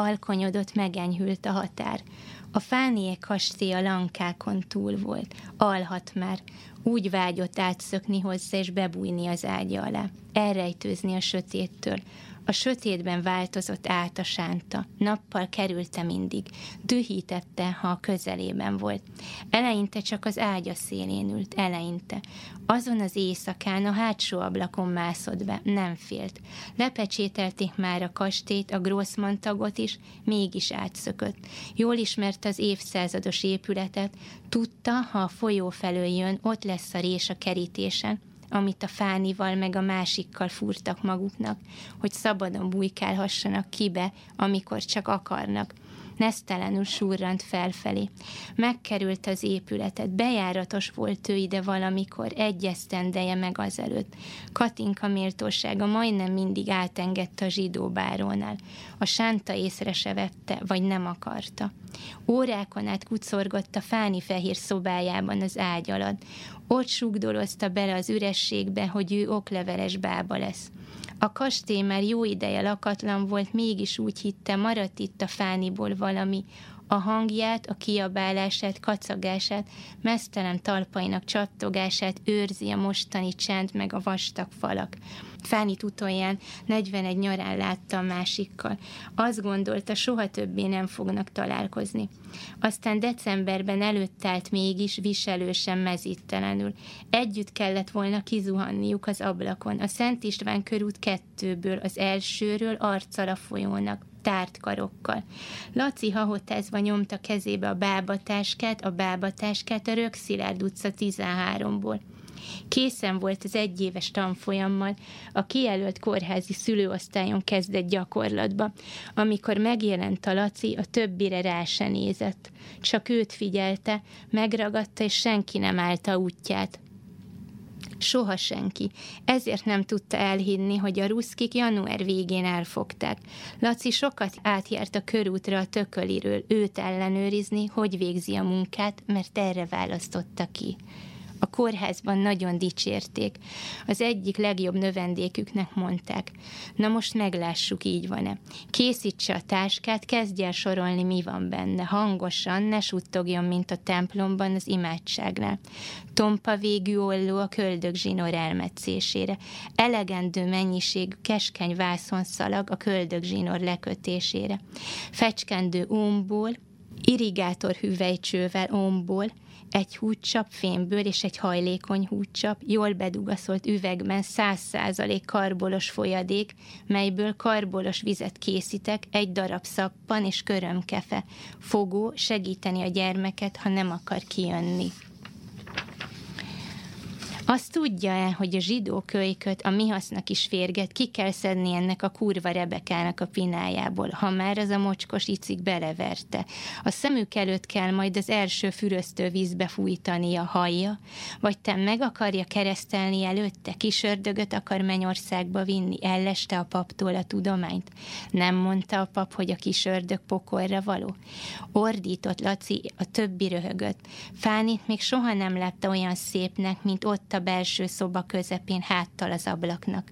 Alkonyodott megenyhült a határ. A fánié kastély a lankákon túl volt. Alhat már. Úgy vágyott átszökni hozzá és bebújni az ágya alá. Elrejtőzni a sötéttől. A sötétben változott át a sánta. Nappal kerülte mindig. Dühítette, ha a közelében volt. Eleinte csak az ágya szélén ült. Eleinte. Azon az éjszakán a hátsó ablakon mászott be. Nem félt. Lepecsételték már a kastélyt, a Grossman tagot is, mégis átszökött. Jól ismerte az évszázados épületet, tudta, ha a folyó felől jön, ott lesz a rés a kerítésen, amit a fánival meg a másikkal fúrtak maguknak, hogy szabadon bujkálhassanak kibe, amikor csak akarnak. Nesztelenül surrant felfelé. Megkerült az épületet, bejáratos volt ő ide valamikor, egy esztendeje meg azelőtt. Katinka méltósága majdnem mindig átengedte a zsidó bárónál. A sánta észre se vette, vagy nem akarta. Órákon át kucorgott a fáni fehér szobájában az ágy alatt. Ott sugdolozta bele az ürességbe, hogy ő okleveles bába lesz. A kastély már jó ideje lakatlan volt, mégis úgy hitte, maradt itt a fániból valami, a hangját, a kiabálását, kacagását, mesztelen talpainak csattogását őrzi a mostani csend meg a vastag falak. Fánit utolján 41 nyarán látta a másikkal. Azt gondolta, soha többé nem fognak találkozni. Aztán decemberben előtt állt mégis viselősen mezítelenül. Együtt kellett volna kizuhanniuk az ablakon. A Szent István körút kettőből, az elsőről arccal a folyónak tárt karokkal. Laci hahotázva nyomta kezébe a bábatáskát, a bábatáskát a Rökszilárd utca 13-ból. Készen volt az egyéves tanfolyammal, a kijelölt kórházi szülőosztályon kezdett gyakorlatba. Amikor megjelent a Laci, a többire rá se nézett. Csak őt figyelte, megragadta, és senki nem állta útját. Soha senki. Ezért nem tudta elhinni, hogy a ruszkik január végén elfogták. Laci sokat átjárt a körútra a tököliről, őt ellenőrizni, hogy végzi a munkát, mert erre választotta ki a kórházban nagyon dicsérték. Az egyik legjobb növendéküknek mondták. Na most meglássuk, így van-e. Készítse a táskát, kezdje el sorolni, mi van benne. Hangosan, ne suttogjon, mint a templomban az imádságnál. Tompa végű olló a köldög zsinór elmetszésére. Elegendő mennyiségű keskeny vászonszalag a köldög zsinór lekötésére. Fecskendő ómból, irrigátor hüvelycsővel ómból, egy húcsap fémből és egy hajlékony húcsap, jól bedugaszolt üvegben száz százalék karbolos folyadék, melyből karbolos vizet készítek, egy darab szappan és körömkefe. Fogó segíteni a gyermeket, ha nem akar kijönni. Azt tudja-e, hogy a zsidó kölyköt a mi hasznak is férget, ki kell szedni ennek a kurva rebekának a pinájából, ha már az a mocskos icik beleverte. A szemük előtt kell majd az első füröztő vízbe fújtani a hajja, vagy te meg akarja keresztelni előtte, kisördögöt akar Mennyországba vinni, elleste a paptól a tudományt. Nem mondta a pap, hogy a kisördög pokolra való. Ordított Laci, a többi röhögött. Fánit még soha nem látta olyan szépnek, mint ott a belső szoba közepén háttal az ablaknak.